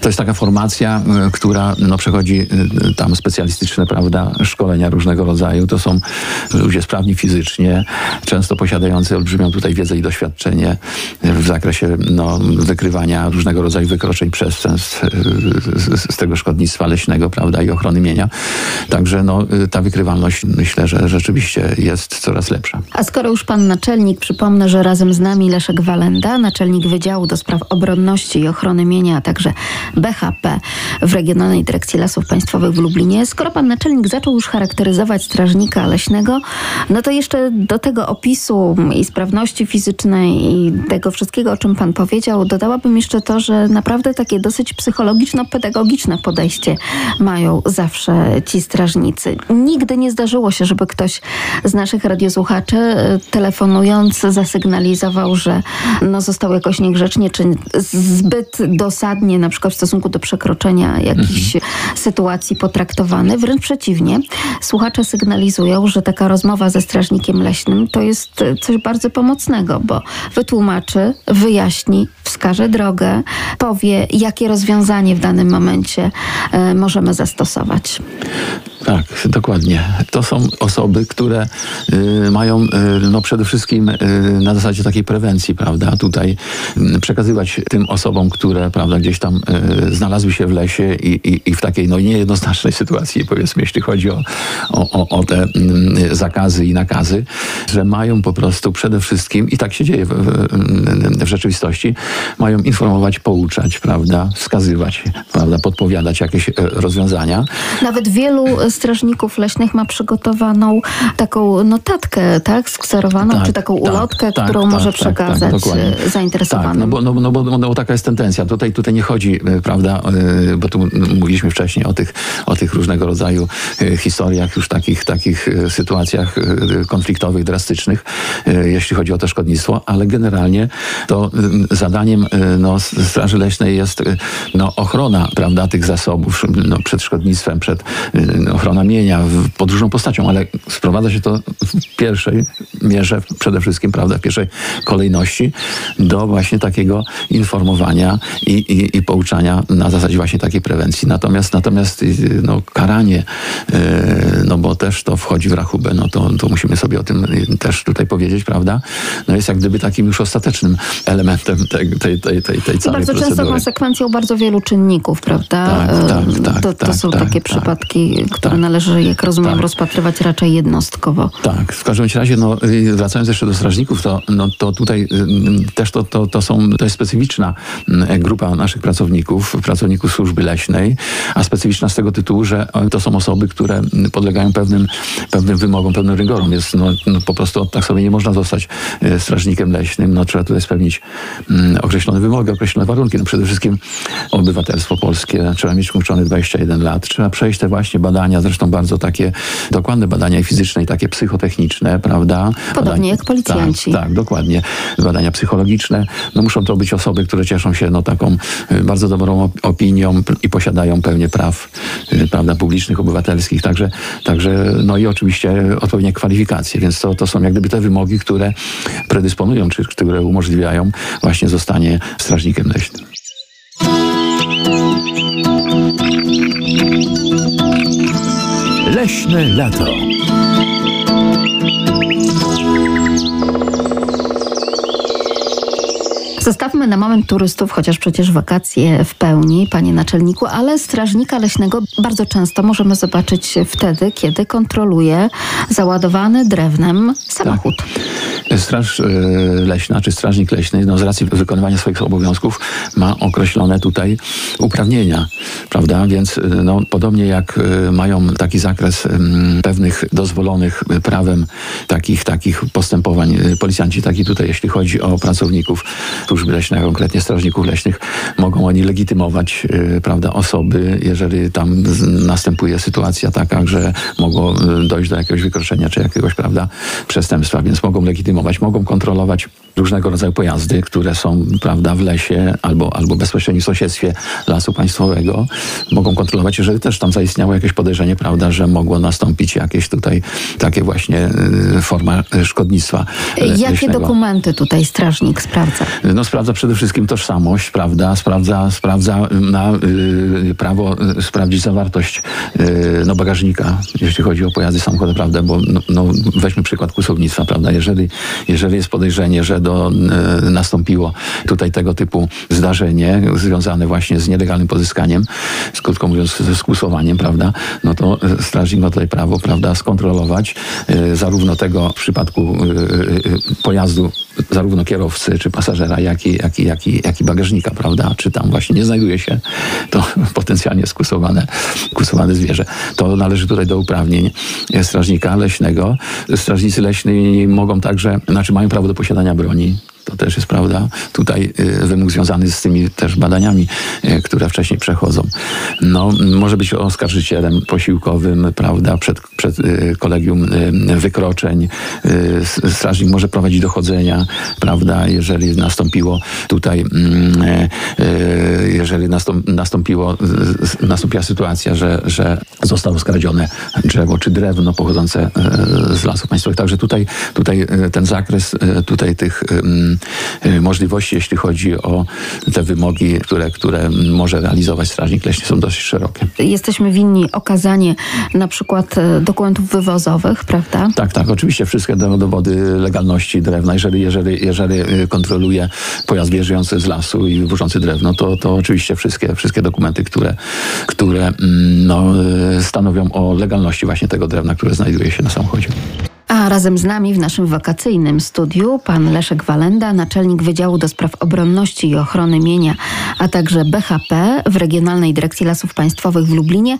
to jest taka formacja, która no, przechodzi Y, tam specjalistyczne, prawda, szkolenia różnego rodzaju. To są ludzie sprawni fizycznie, często posiadający olbrzymią tutaj wiedzę i doświadczenie w zakresie no, wykrywania różnego rodzaju wykroczeń, przestępstw z, z tego szkodnictwa leśnego, prawda, i ochrony mienia. Także no, ta wykrywalność myślę, że rzeczywiście jest coraz lepsza. A skoro już pan naczelnik, przypomnę, że razem z nami Leszek Walenda, naczelnik Wydziału do Spraw Obronności i Ochrony Mienia, a także BHP w Regionalnej Dyrekcji Lasów Państwowych w Lublinie. Skoro pan naczelnik zaczął już charakteryzować strażnika leśnego, no to jeszcze do tego opisu i sprawności fizycznej i tego wszystkiego, o czym pan powiedział, dodałabym jeszcze to, że naprawdę takie dosyć psychologiczno-pedagogiczne podejście mają zawsze ci strażnicy. Nigdy nie zdarzyło się, żeby ktoś z naszych radiosłuchaczy e, telefonując zasygnalizował, że no, został jakoś niegrzecznie czy zbyt dosadnie na przykład w stosunku do przekroczenia jakichś mhm. sytuacji potraktowany. Wręcz przeciwnie, słuchacze sygnalizują, że taka rozmowa ze strażnikiem leśnym to jest coś bardzo pomocnego, bo wytłumaczy, wyjaśni, wskaże drogę, powie, jakie rozwiązanie w danym momencie e, możemy zastosować. Tak, dokładnie. To są osoby, które y, mają y, no przede wszystkim y, na zasadzie takiej prewencji, prawda, tutaj y, przekazywać tym osobom, które, prawda, gdzieś tam y, znalazły się w lesie i, i, i, w takiej no niejednoznacznej sytuacji, powiedzmy, jeśli chodzi o, o, o te y, zakazy i nakazy, że mają po prostu przede wszystkim, i tak się dzieje w, w, w rzeczywistości, mają informować, pouczać, prawda, wskazywać, prawda, podpowiadać jakieś rozwiązania. Nawet wielu strażników leśnych ma przygotowaną taką notatkę, tak, skserowaną, tak, czy taką tak, ulotkę, tak, którą tak, może tak, przekazać tak, zainteresowanym. Tak, no bo, no, no, bo, no, bo taka jest tendencja. Tutaj, tutaj nie chodzi, e, prawda, e, bo tu mówiliśmy wcześniej o tych, o tych różnego rodzaju e, historiach, już takich, takich sytuacjach konfliktowych, drastycznych, jeśli chodzi o to szkodnictwo, ale generalnie to zadaniem no, Straży Leśnej jest no, ochrona, prawda, tych zasobów no, przed szkodnictwem, przed ochrona mienia pod różną postacią, ale sprowadza się to w pierwszej mierze, przede wszystkim, prawda, w pierwszej kolejności do właśnie takiego informowania i, i, i pouczania na zasadzie właśnie takiej prewencji. Natomiast, natomiast y, no, karanie, yy, no bo też to wchodzi w rachubę, no to, to musimy sobie o tym też tutaj powiedzieć, prawda? No jest jak gdyby takim już ostatecznym elementem tej, tej, tej, tej, tej całej Bardzo procedury. często konsekwencją bardzo wielu czynników, prawda? Tak, tak, tak. To, to tak, są tak, takie tak, przypadki, które tak. należy, jak rozumiem, tak. rozpatrywać raczej jednostkowo. Tak, w każdym razie, no, y, wracając jeszcze do strażników, to, no, to tutaj y, też to, to, to, są, to jest specyficzna mm, grupa naszych pracowników, pracowników służby leśnej, a specyficzna z tego tytułu, że to są osoby, które podlegają pewnym, pewnym wymogom, pewnym rygorom, więc no, no po prostu tak sobie nie można zostać y, strażnikiem leśnym, no trzeba tutaj spełnić określone wymogi, określone warunki, no przede wszystkim obywatelstwo polskie, trzeba mieć uczony 21 lat, trzeba przejść te właśnie badania, zresztą bardzo takie dokładne badania fizyczne i takie psychotechniczne, prawda? Podobnie badania, jak policjanci. Tak, tak, dokładnie. Badania psychologiczne. No muszą to być osoby, które cieszą się no, taką y, bardzo dobrą opinią i posiadają pewnie praw y, prawda, publicznych, obywatelskich. Także, także no i oczywiście odpowiednie kwalifikacje. Więc to, to są jak gdyby te wymogi, które predysponują, czy które umożliwiają właśnie zostanie strażnikiem leśnym. Leśne lato. Zostawmy na moment turystów, chociaż przecież wakacje w pełni, panie naczelniku, ale strażnika leśnego bardzo często możemy zobaczyć wtedy, kiedy kontroluje załadowany drewnem samochód. Tak. Straż e, leśna, czy strażnik leśny, no z racji wykonywania swoich obowiązków ma określone tutaj uprawnienia, prawda? Więc e, no, podobnie jak e, mają taki zakres pewnych dozwolonych prawem takich, takich postępowań policjanci, taki tutaj, jeśli chodzi o pracowników służby leśnej, a konkretnie strażników leśnych, mogą oni legitymować y, prawda, osoby, jeżeli tam następuje sytuacja taka, że mogło y, dojść do jakiegoś wykroczenia czy jakiegoś prawda, przestępstwa, więc mogą legitymować, mogą kontrolować różnego rodzaju pojazdy, które są prawda, w lesie albo, albo bezpośrednim sąsiedztwie lasu państwowego, mogą kontrolować, jeżeli też tam zaistniało jakieś podejrzenie, prawda, że mogło nastąpić jakieś tutaj takie właśnie y, forma szkodnictwa. Jakie leśnego. dokumenty tutaj strażnik sprawdza? No sprawdza przede wszystkim tożsamość, prawda, sprawdza, sprawdza na y, prawo y, sprawdzić zawartość y, no, bagażnika, jeśli chodzi o pojazdy samochodowe, prawda, bo no, no, weźmy przykład kłusownictwa, prawda, jeżeli, jeżeli jest podejrzenie, że do, y, nastąpiło tutaj tego typu zdarzenie związane właśnie z nielegalnym pozyskaniem, z, krótko mówiąc ze skłusowaniem, prawda, no to y, strażnik ma tutaj prawo, prawda, skontrolować y, zarówno tego w przypadku pojazdu, zarówno kierowcy czy pasażera, jak i, jak i, jak i, jak i bagażnika, prawda, czy tam właśnie nie znajduje się to *laughs* potencjalnie skusowane, skusowane zwierzę. To należy tutaj do uprawnień strażnika leśnego. Strażnicy leśni mogą także, znaczy mają prawo do posiadania broni. Германии, To też jest prawda. Tutaj y, wymóg związany z tymi też badaniami, y, które wcześniej przechodzą. No, może być oskarżycielem posiłkowym, prawda, przed, przed y, kolegium wykroczeń. Strażnik może prowadzić dochodzenia, prawda, jeżeli nastąpiło tutaj, mm, jeżeli nastąp, nastąpiło, nastąpiła sytuacja, że, że zostało skradzione drzewo czy drewno pochodzące z lasów państwowych. Także tutaj, tutaj ten zakres tutaj tych możliwości, jeśli chodzi o te wymogi, które, które może realizować strażnik leśny są dosyć szerokie. Jesteśmy winni okazanie na przykład e, dokumentów wywozowych, prawda? Tak, tak, oczywiście wszystkie do- dowody legalności drewna. Jeżeli, jeżeli, jeżeli y, kontroluje pojazd wjeżdżający z lasu i wywożący drewno, to, to oczywiście wszystkie, wszystkie dokumenty, które, które mm, no, y, stanowią o legalności właśnie tego drewna, które znajduje się na samochodzie. A razem z nami w naszym wakacyjnym studiu pan Leszek Walenda, naczelnik Wydziału do Spraw Obronności i Ochrony Mienia, a także BHP w Regionalnej Dyrekcji Lasów Państwowych w Lublinie.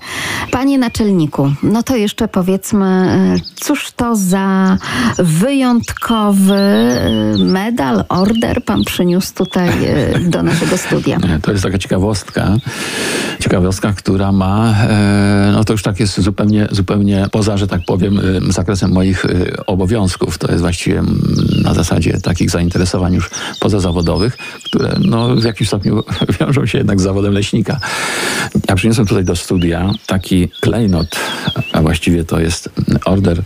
Panie naczelniku, no to jeszcze powiedzmy, e, cóż to za wyjątkowy e, medal, order pan przyniósł tutaj e, do naszego studia? *laughs* To jest taka ciekawostka, ciekawostka, która ma, no to już tak jest zupełnie, zupełnie poza, że tak powiem, zakresem moich obowiązków. To jest właściwie mm, na zasadzie takich zainteresowań już pozazawodowych, które no, w jakimś stopniu *laughs* wiążą się jednak z zawodem leśnika. Ja przyniosłem tutaj do studia taki klejnot, a właściwie to jest order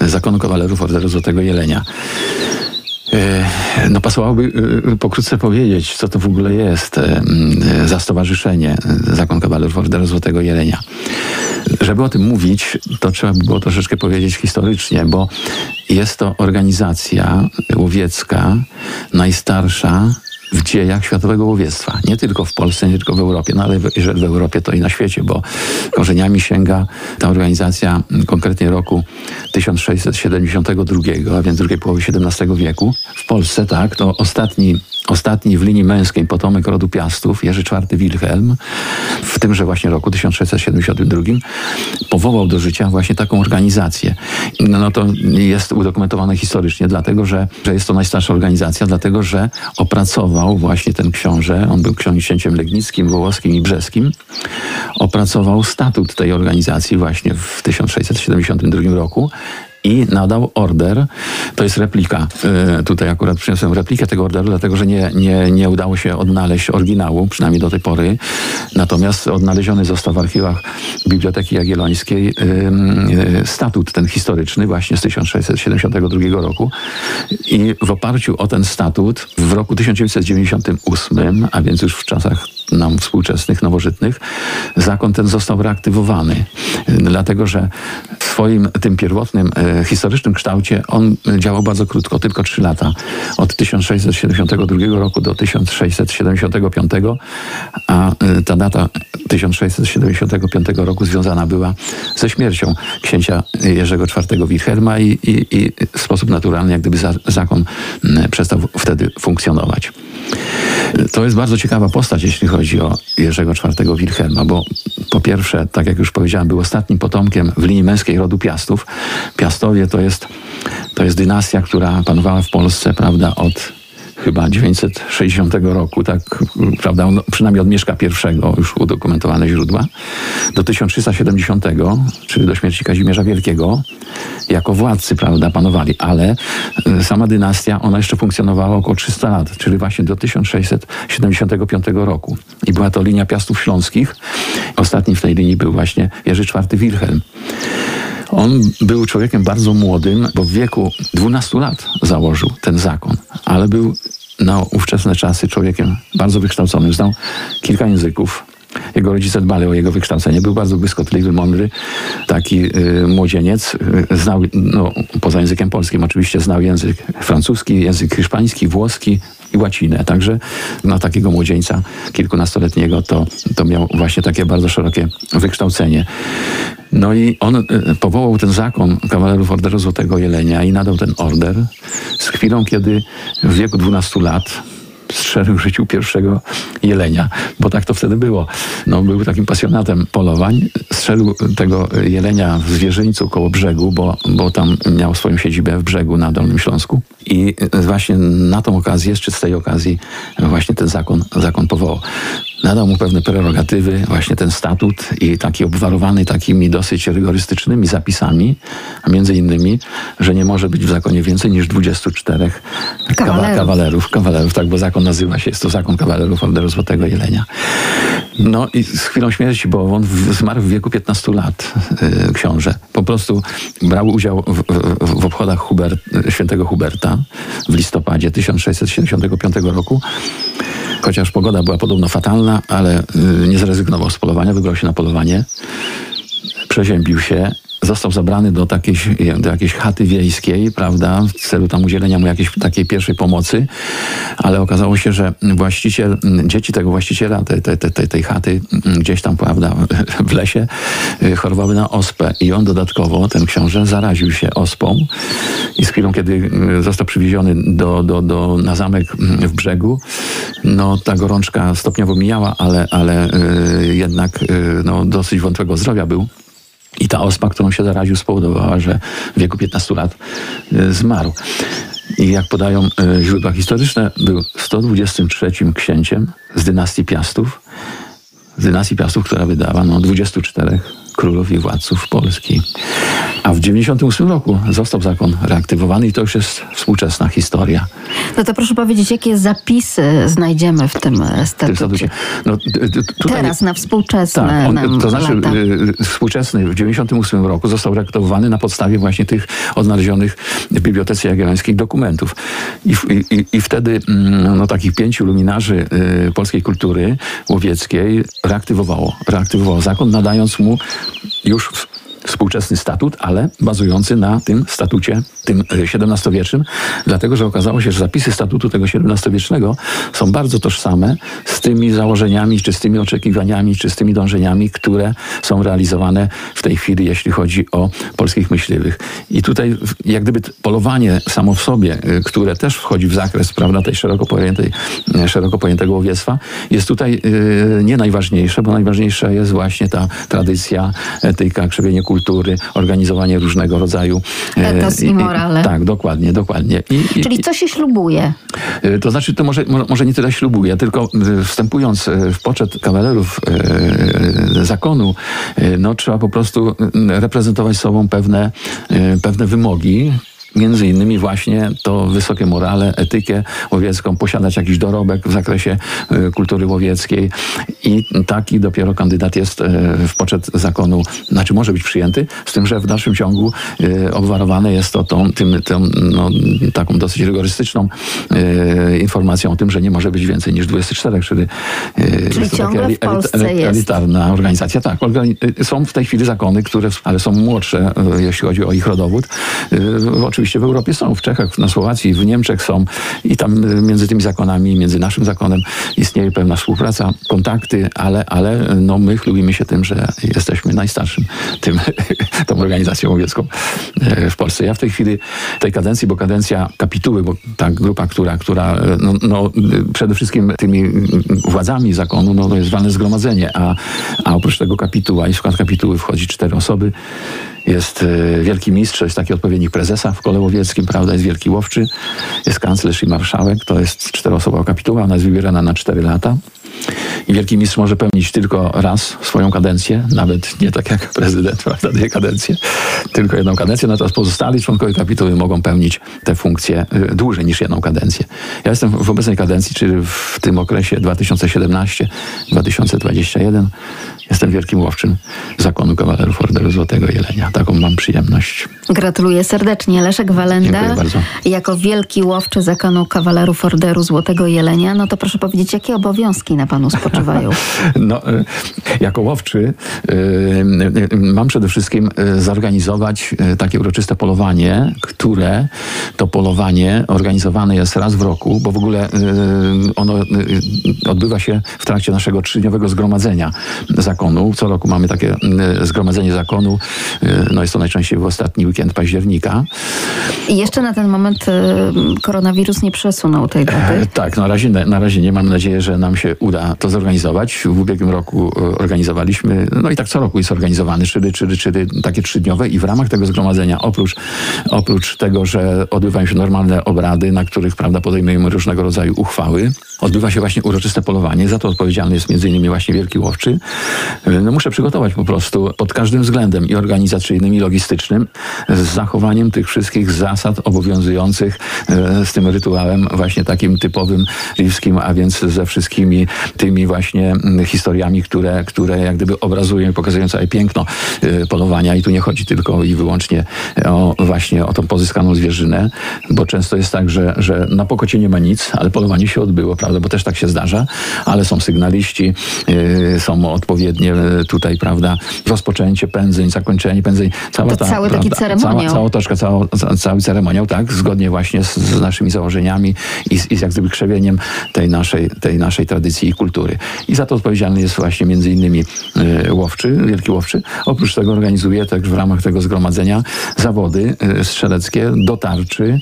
Zakonu Kawalerów Orderu Złotego Jelenia. E, No pasowałoby e, pokrótce powiedzieć, co to w ogóle jest za stowarzyszenie Zakon Kawalerów Orderu Złotego Jelenia. Żeby o tym mówić, to trzeba by było troszeczkę powiedzieć historycznie, bo jest to organizacja łowiecka najstarsza w dziejach światowego łowiectwa. Nie tylko w Polsce, nie tylko w Europie, no ale w- jeżeli w Europie, to i na świecie, bo korzeniami sięga ta organizacja m, konkretnie roku 1672, a więc drugiej połowy XVII wieku. W Polsce, tak, to ostatni, ostatni w linii męskiej potomek rodu Piastów, Jerzy IV Wilhelm, w tymże właśnie roku 1672 powołał do życia właśnie taką organizację. No, no to jest udokumentowane historycznie, dlatego że, że jest to najstarsza organizacja, dlatego że opracował właśnie ten książę, on był księciem legnickim, wołoskim i brzeskim, opracował statut tej organizacji właśnie w 1672 roku i nadał order. To jest replika. E, Tutaj akurat przyniosłem replikę tego orderu, dlatego że nie, nie, nie udało się odnaleźć oryginału, przynajmniej do tej pory. Natomiast odnaleziony został w archiwach Biblioteki Jagiellońskiej ym, e, statut ten historyczny właśnie z 1672 roku. I w oparciu o ten statut w roku 1998, a więc już w czasach nam współczesnych, nowożytnych, zakon ten został reaktywowany. Y, Dlatego, że w swoim tym pierwotnym e, historycznym kształcie on działał bardzo krótko, tylko trzy lata. Od 1672 roku do 1675, a e, ta data 1675 roku związana była ze śmiercią księcia Jerzego IV Wilhelma i, i, i w sposób naturalny jak gdyby za, zakon m, przestał wtedy funkcjonować. To jest bardzo ciekawa postać, jeśli chodzi o Jerzego IV Wilhelma, bo po pierwsze, tak jak już powiedziałem, był ostatnim potomkiem w linii męskiej rodu Piastów. Piastowie to jest, to jest dynastia, która panowała w Polsce, prawda, od chyba 960 roku, tak, prawda, on, przynajmniej od Mieszka I, już udokumentowane źródła, do 1370, czyli do śmierci Kazimierza Wielkiego, jako władcy, prawda, panowali, ale y, sama dynastia, ona jeszcze funkcjonowała około 300 lat, czyli właśnie do 1675 roku. I była to linia Piastów Śląskich. Ostatni w tej linii był właśnie Jerzy IV Wilhelm. On był człowiekiem bardzo młodym, bo w wieku 12 lat założył ten zakon, ale był na ówczesne czasy człowiekiem bardzo wykształconym, znał kilka języków. Jego rodzice dbali o jego wykształcenie. Był bardzo błyskotliwy, mądry, taki y, młodzieniec. Y, znał, no, poza językiem polskim oczywiście, znał język francuski, język hiszpański, włoski i łacinę. Także na takiego młodzieńca kilkunastoletniego to, to miał właśnie takie bardzo szerokie wykształcenie. No i on y, powołał ten zakon kawalerów Orderu Złotego Jelenia i nadał ten order z chwilą, kiedy w wieku 12 lat strzelił w życiu pierwszego jelenia, bo tak to wtedy było. No, był takim pasjonatem polowań. Strzelił tego jelenia w zwierzyńcu koło brzegu, bo, bo tam miał swoją siedzibę w brzegu na Dolnym Śląsku. I właśnie na tą okazję, czy z tej okazji, właśnie ten zakon, zakon powołał nadał mu pewne prerogatywy, właśnie ten statut i taki obwarowany takimi dosyć rygorystycznymi zapisami, a między innymi, że nie może być w zakonie więcej niż 24 kawalerów. kawalerów, kawalerów tak, bo zakon nazywa się, jest to zakon kawalerów Orderu Złotego Jelenia. No i z chwilą śmierci, bo on zmarł w wieku 15 lat, yy, książę. Po prostu brał udział w, w, w obchodach Hubert, świętego Huberta w listopadzie 1675 roku chociaż pogoda była podobno fatalna, ale y, nie zrezygnował z polowania, wybrał się na polowanie, przeziębił się został zabrany do, takiej, do jakiejś chaty wiejskiej, prawda, w celu tam udzielenia mu jakiejś takiej pierwszej pomocy, ale okazało się, że właściciel, dzieci tego właściciela tej, tej, tej, tej chaty gdzieś tam, prawda, *laughs* w lesie y, chorowały na ospę. I on dodatkowo, ten książę, zaraził się ospą. I z chwilą, kiedy y, został przywieziony do, do, do, na zamek w brzegu, no ta gorączka stopniowo mijała, ale, ale yy, jednak no, dosyć wątłego zdrowia był. I ta ospa, którą się zaraził, spowodowała, że w wieku 15 lat y, zmarł. I jak podają y, źródła historyczne, był 123 księciem z dynastii Piastów. Z dynastii Piastów, która wydała no, 24 królów i władców Polski. A w 98 roku został zakon reaktywowany i to już jest współczesna historia. No to proszę powiedzieć, jakie zapisy znajdziemy w tym statucie? No, tutaj, Teraz na współczesne tak, on, To znaczy lata. Y, współczesny w 98 roku został reaktywowany na podstawie właśnie tych odnalezionych w Bibliotece Jagiellońskiej dokumentów. I, i, i wtedy mm, no, takich pięciu luminarzy y, polskiej kultury łowieckiej reaktywowało, reaktywowało zakon, nadając mu już współczesny statut, ale bazujący na tym statucie, tym XVII-wiecznym, dlatego że okazało się, że zapisy statutu tego XVII-wiecznego są bardzo tożsame z tymi założeniami, czy z tymi oczekiwaniami, czy z tymi dążeniami, które są realizowane w tej chwili, jeśli chodzi o polskich myśliwych. I tutaj jak gdyby polowanie samo w sobie, y, które też wchodzi w zakres prawda, tej szeroko, pojętej, y, szeroko pojętego łowiectwa, jest tutaj nie najważniejsze, bo najważniejsza jest właśnie ta tradycja, etyka, krzewienie kultury, organizowanie różnego rodzaju... E, Etos i morale. Tak, dokładnie, dokładnie. I, Czyli co się ślubuje? E, to znaczy, to może, może nie tyle ślubuje, tylko e, wstępując w poczet kawalerów zakonu, no trzeba po prostu reprezentować sobą pewne, pewne wymogi, między innymi właśnie to wysokie morale, etykę łowiecką, posiadać jakiś dorobek w zakresie y, kultury łowieckiej i taki dopiero kandydat jest y, w poczet zakonu, znaczy może być przyjęty, z tym, że w dalszym ciągu y, obwarowane jest to tą, tym, tą, no, taką dosyć rygorystyczną informacją o tym, że nie może być więcej niż 24, czyli, czyli jest to taka elit, elit, elitarna organizacja. Tak, są w tej chwili zakony, które, ale są młodsze, jeśli chodzi o ich rodowód. Oczywiście oczywiście w Europie są, w Czechach, na Słowacji, w Niemczech są i tam y, między tymi zakonami, między naszym zakonem istnieje pewna współpraca, kontakty, ale, ale no, my chlubimy się tym, że jesteśmy najstarszym tym, *laughs* tą organizacją łowiecką y, w Polsce. Ja w tej chwili, tej kadencji, bo kadencja kapituły, bo ta grupa, która, która y, no, no przede wszystkim tymi władzami zakonu, no, to jest walne zgromadzenie, a, a oprócz tego kapituła i w skład kapituły wchodzi cztery osoby. Jest y, wielki mistrz, jest taki odpowiednik prezesa w kole łowieckim, prawda, jest wielki łowczy, jest kanclerz i marszałek, to jest czteroosobowa kapituła, ona jest wybierana na cztery lata. I wielki mistrz może pełnić tylko raz swoją kadencję, nawet nie tak jak prezydent, *laughs* prawda, dwie kadencje, tylko jedną kadencję, natomiast pozostali członkowie kapituły mogą pełnić te funkcje y, dłużej niż jedną kadencję. Ja jestem w obecnej kadencji, czyli w tym okresie 2017-2021 jestem wielkim łowczym zakonu kawalerów Orderu Złotego Jelenia. Taką mam przyjemność. Gratuluję serdecznie. Leszek Walenda, Dziękuję bardzo. jako wielki łowczy zakonu kawalerów Orderu Złotego Jelenia, no to proszę powiedzieć, jakie obowiązki na panu spoczywają? *laughs* No, y, jako łowczy y, y, mam przede wszystkim zorganizować takie uroczyste polowanie, które to polowanie organizowane jest raz w roku, bo w ogóle ono odbywa się w trakcie naszego trzydniowego zgromadzenia zakonu. Co roku mamy takie y, zgromadzenie zakonu. Y, No jest to najczęściej w ostatni weekend października. I jeszcze na ten moment y, koronawirus nie przesunął tej daty. E, Tak, na razie, na razie nie. Mam nadzieję, że nam się uda to zorganizować. W ubiegłym roku e, organizowaliśmy, no i tak co roku jest organizowany, czyli, czyli, czyli takie trzydniowe i w ramach tego zgromadzenia, oprócz, oprócz tego, że odbywają się normalne obrady, na których prawda, podejmujemy różnego rodzaju uchwały, odbywa się właśnie uroczyste polowanie. Za to odpowiedzialny jest między innymi właśnie Wielki Łowczy. No muszę przygotować po prostu pod każdym względem i organizacyjnym, i logistycznym, z zachowaniem tych wszystkich zasad obowiązujących e, z tym rytuałem właśnie takim typowym rimskim, a więc ze wszystkimi tymi właśnie mm, historiami, które, które jak gdyby obrazują i pokazują całe piękno e, polowania. I tu nie chodzi tylko i wyłącznie o właśnie o tą pozyskaną zwierzynę, bo często jest tak, że, że na pokocie nie ma nic, ale polowanie się odbyło, prawda, bo też tak się zdarza, ale są sygnaliści, e, są odpowiednie e, tutaj, prawda, rozpoczęcie pędzeń, zakończenie pędzeń. Cała To cały taki ceremoniał. Cała, cała otoczka, cała, ca- cały ceremoniał, tak, zgodnie właśnie z, z naszymi założeniami i z, i z jak gdyby krzewieniem tej naszej, tej naszej tradycji i kultury. I za to odpowiedzialny jest właśnie między innymi e, łowczy, wielki łowczy. Oprócz tego organizuje też w ramach tego zgromadzenia zawody e, strzeleckie do tarczy,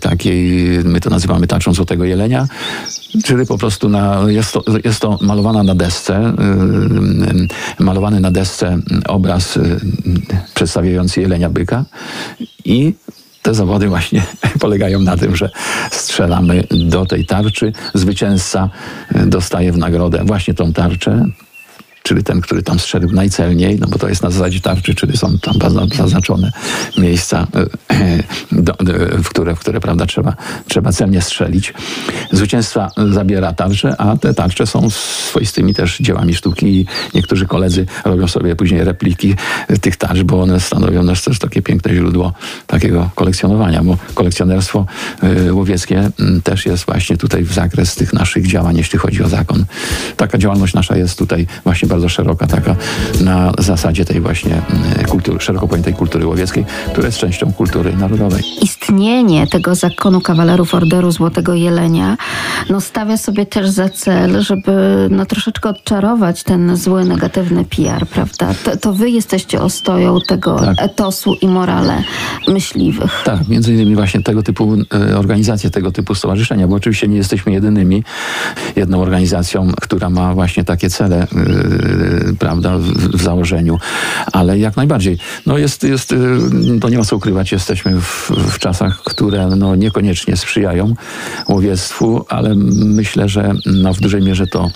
takiej, my to nazywamy tarczą Złotego Jelenia, czyli po prostu na, jest, to, jest to malowana na desce, y, y, malowany na desce obraz y, przedstawiający jelenia byka i te zawody właśnie *laughs* polegają na tym, że strzelamy do tej tarczy. Zwycięzca dostaje w nagrodę właśnie tą tarczę, czyli ten, który tam strzelił najcelniej, no bo to jest na zasadzie tarczy, czyli są tam zaznaczone miejsca, e, do, w które, w które prawda, trzeba, trzeba celnie strzelić. Zwycięzca zabiera tarczę, a te tarcze są swoistymi też dziełami sztuki i niektórzy koledzy robią sobie później repliki tych tarcz, bo one stanowią nas też takie piękne źródło takiego kolekcjonowania, bo kolekcjonerstwo e, łowieckie też jest właśnie tutaj w zakres tych naszych działań, jeśli chodzi o zakon. Taka działalność nasza jest tutaj właśnie bardzo szeroka, taka na zasadzie tej właśnie mm, kultury, szeroko pojętej kultury łowieckiej, która jest częścią kultury narodowej. Istnienie tego zakonu kawalerów Orderu Złotego Jelenia no, stawia sobie też za cel, żeby no, troszeczkę odczarować ten zły, negatywny PR, prawda? To, to wy jesteście ostoją tego Tak. etosu i morale myśliwych. Tak, między innymi właśnie tego typu e, organizacje, tego typu stowarzyszenia, bo oczywiście nie jesteśmy jedynymi jedną organizacją, która ma właśnie takie cele, e, prawda, w, założeniu, ale jak najbardziej. No jest, jest, e, to nie ma co ukrywać, jesteśmy w, w czasach, które no niekoniecznie sprzyjają łowiectwu, ale myślę, że no w dużej mierze to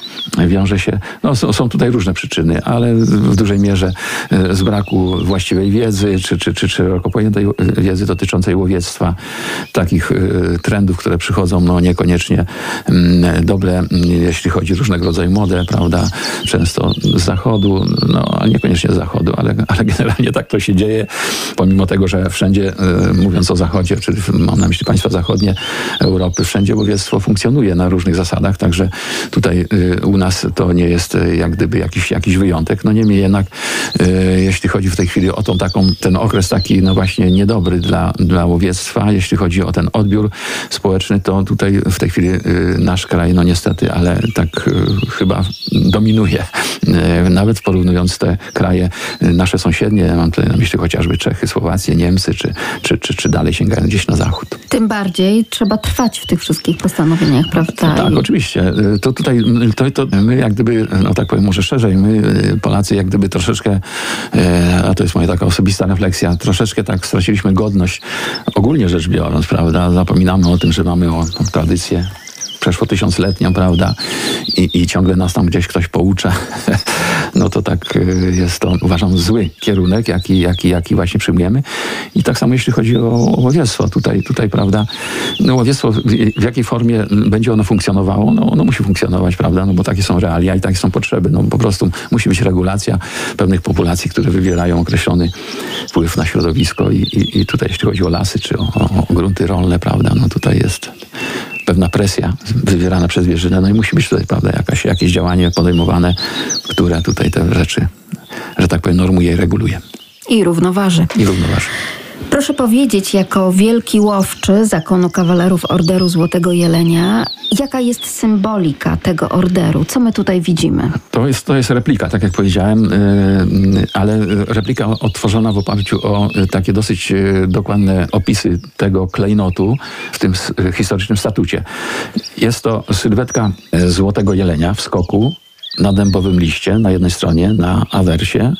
wiąże się, no są, są tutaj różne przyczyny, ale w dużej mierze e, z braku właściwej wiedzy, czy, czy, czy, szeroko pojętej wiedzy dotyczącej łowiectwa, takich trendów, które przychodzą, no niekoniecznie mm, dobre, mm, jeśli chodzi o różnego rodzaju modę, prawda, często zachodu, no niekoniecznie zachodu, ale, ale generalnie tak to się dzieje, pomimo tego, że wszędzie, e, mówiąc o zachodzie, czyli mam na myśli państwa zachodnie Europy, wszędzie łowiectwo funkcjonuje na różnych zasadach, także tutaj e, u nas to nie jest e, jak gdyby jakiś, jakiś wyjątek. No niemniej jednak, jeśli chodzi w tej chwili o tą taką, ten okres taki, no właśnie niedobry dla, dla łowiectwa, jeśli chodzi o ten odbiór społeczny, to tutaj w tej chwili nasz kraj, no niestety, ale tak chyba dominuje nawet porównując te kraje e, nasze sąsiednie, mam tutaj na myśli chociażby Czechy, Słowację, Niemcy, czy, czy, czy, czy dalej sięgają gdzieś na zachód. Tym bardziej trzeba trwać w tych wszystkich postanowieniach, prawda? Tak, I- oczywiście. E, To tutaj, to, to my jak gdyby, no tak powiem może szerzej, my e, Polacy jak gdyby troszeczkę, e, a to jest moja taka osobista refleksja, troszeczkę tak straciliśmy godność, ogólnie rzecz biorąc, prawda, zapominamy o tym, że mamy o, tą tradycję przeszło tysiącletnią, prawda, I, i ciągle nas tam gdzieś ktoś poucza, *laughs* no to tak e, jest to, uważam, zły kierunek, jaki, jaki, jaki właśnie przyjmujemy. I tak samo jeśli chodzi o o łowiectwo. Tutaj, tutaj prawda, no łowiectwo, w, w jakiej formie będzie ono funkcjonowało? No ono musi funkcjonować, prawda, no bo takie są realia i takie są potrzeby. No po prostu musi być regulacja pewnych populacji, które wywierają określony wpływ na środowisko i, i, i tutaj jeśli chodzi o lasy czy o, o, o grunty rolne, prawda, no tutaj jest pewna presja wywierana przez zwierzynę, no i musi być tutaj, prawda, jakaś, jakieś działanie podejmowane, które tutaj te rzeczy, że tak powiem, normuje i reguluje I równoważy. i równoważy. Proszę powiedzieć, jako wielki łowczy zakonu kawalerów Orderu Złotego Jelenia, jaka jest symbolika tego orderu? Co my tutaj widzimy? To jest, to jest replika, tak jak powiedziałem, yy, ale replika otworzona w oparciu o yy, takie dosyć yy, dokładne opisy tego klejnotu w tym historycznym statucie. Jest to sylwetka złotego jelenia w skoku na dębowym liście na jednej stronie, na awersie,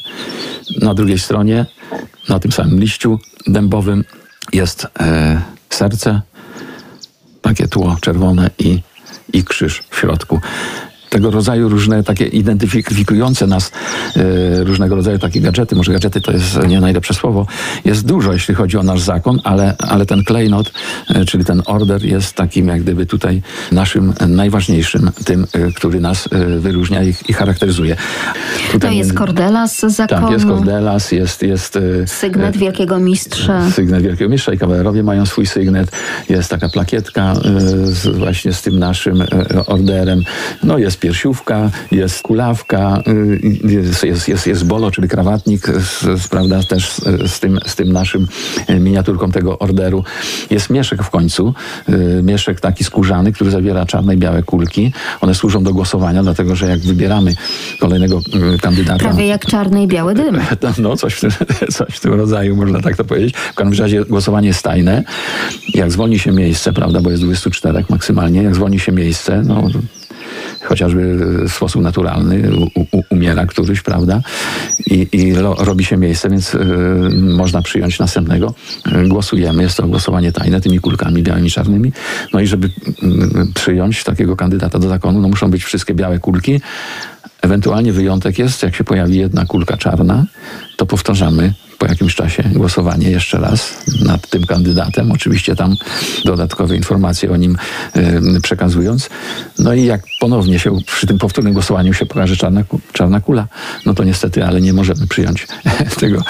na drugiej stronie, na tym samym liściu dębowym jest yy, serce, takie tło czerwone i, i krzyż w środku. Tego rodzaju różne takie identyfikujące nas e, różnego rodzaju takie gadżety, może gadżety to jest nie najlepsze słowo, jest dużo, jeśli chodzi o nasz zakon, ale, ale ten klejnot, e, czyli ten order jest takim jak gdyby tutaj naszym najważniejszym, tym, e, który nas wyróżnia i, i charakteryzuje. To Tutaj- jest kordelas z zakonu, Tak, jest kordelas, jest... jest sygnet Wielkiego Mistrza. Sygnet Wielkiego Mistrza i kawalerowie mają swój sygnet. Jest taka plakietka z, właśnie z tym naszym orderem. No jest piersiówka, jest kulawka, e, jest, jest, jest, jest bolo, czyli krawatnik, z, z, prawda, też z, z, tym, z tym naszym e, miniaturką tego orderu. Jest mieszek w końcu, e, mieszek taki skórzany, który zawiera czarne i białe kulki. One służą do głosowania, dlatego że jak wybieramy kolejnego kandydata... Prawie jak czarny i biały dym. *laughs* No, coś w, tym, *laughs* coś w tym rodzaju, można tak to powiedzieć. W każdym razie głosowanie jest tajne. Jak zwolni się miejsce, prawda, bo jest 24 maksymalnie, jak zwolni się miejsce, no chociażby w sposób naturalny u, u, umiera któryś, prawda, i, i ro, robi się miejsce, więc y, można przyjąć następnego. Y, głosujemy, jest to głosowanie tajne tymi kulkami białymi czarnymi. No i żeby y, przyjąć takiego kandydata do zakonu, no muszą być wszystkie białe kulki, Ewentualnie wyjątek jest, jak się pojawi jedna kulka czarna, to powtarzamy po jakimś czasie głosowanie jeszcze raz nad tym kandydatem. Oczywiście tam dodatkowe informacje o nim przekazując. No i jak ponownie się przy tym powtórnym głosowaniu się pokaże czarna, czarna kula, no to niestety, ale nie możemy przyjąć *laughs* tego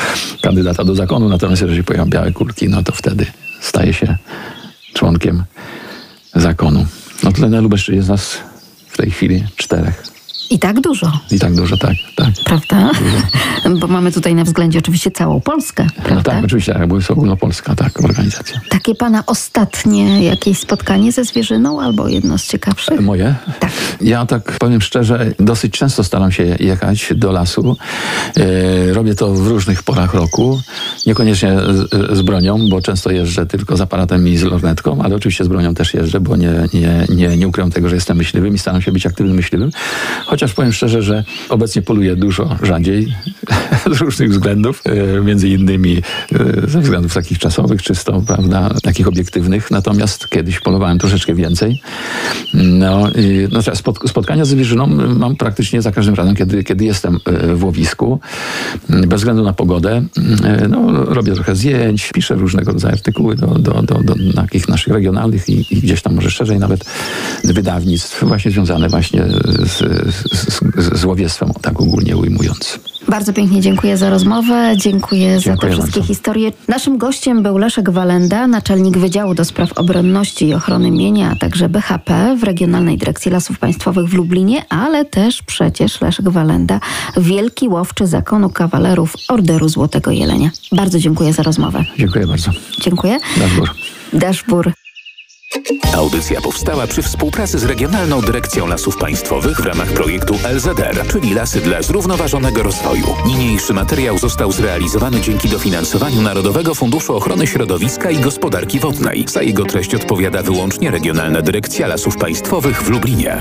kandydata do zakonu. Natomiast jeżeli pojawią białe kulki, no to wtedy staje się członkiem zakonu. No tutaj na Lubelszczyźnie jest nas w tej chwili czterech. I tak dużo, I tak dużo, tak, tak. prawda? *laughs* Bo mamy tutaj na względzie oczywiście całą Polskę, No prawda? tak, oczywiście, tak, bo jest ogólnopolska, tak, organizacja. Takie pana ostatnie jakieś spotkanie ze zwierzyną albo jedno z ciekawszych? Moje? Tak. Ja tak powiem szczerze, dosyć często staram się jechać do lasu. E, robię to w różnych porach roku. Niekoniecznie z, bronią, bo często jeżdżę tylko z aparatem i z lornetką, ale oczywiście z bronią też jeżdżę, bo nie, nie, nie, nie ukrywam tego, że jestem myśliwym i staram się być aktywnym myśliwym. Chociaż powiem szczerze, że obecnie poluję dużo rzadziej *laughs* z różnych względów, e, między innymi e, ze względów takich czasowych, czysto, prawda, takich obiektywnych. Natomiast kiedyś polowałem troszeczkę więcej. No, i, no spot, spotkania z zwierzyną mam praktycznie za każdym razem, kiedy, kiedy jestem e, w łowisku, bez względu na pogodę. No, robię trochę zdjęć, piszę różnego rodzaju artykuły do, do, do, do takich naszych regionalnych i, i gdzieś tam może szerzej nawet wydawnictw właśnie związane właśnie z, z, z, z tak ogólnie ujmując. Bardzo pięknie dziękuję za rozmowę, dziękuję, za te Dziękuję wszystkie bardzo. historie. Naszym gościem był Leszek Walenda, naczelnik Wydziału do Spraw Obronności i Ochrony Mienia, a także BHP w Regionalnej Dyrekcji Lasów Państwowych w Lublinie, ale też przecież Leszek Walenda, wielki łowczy zakonu kawalerów Orderu Złotego Jelenia. Bardzo dziękuję za rozmowę. Dziękuję bardzo. Dziękuję. Daszbur. Daszbur. Audycja powstała przy współpracy z Regionalną Dyrekcją Lasów Państwowych w ramach projektu LZR, czyli Lasy dla Zrównoważonego Rozwoju. Niniejszy materiał został zrealizowany dzięki dofinansowaniu Narodowego Funduszu Ochrony Środowiska i Gospodarki Wodnej. Za jego treść odpowiada wyłącznie Regionalna Dyrekcja Lasów Państwowych w Lublinie.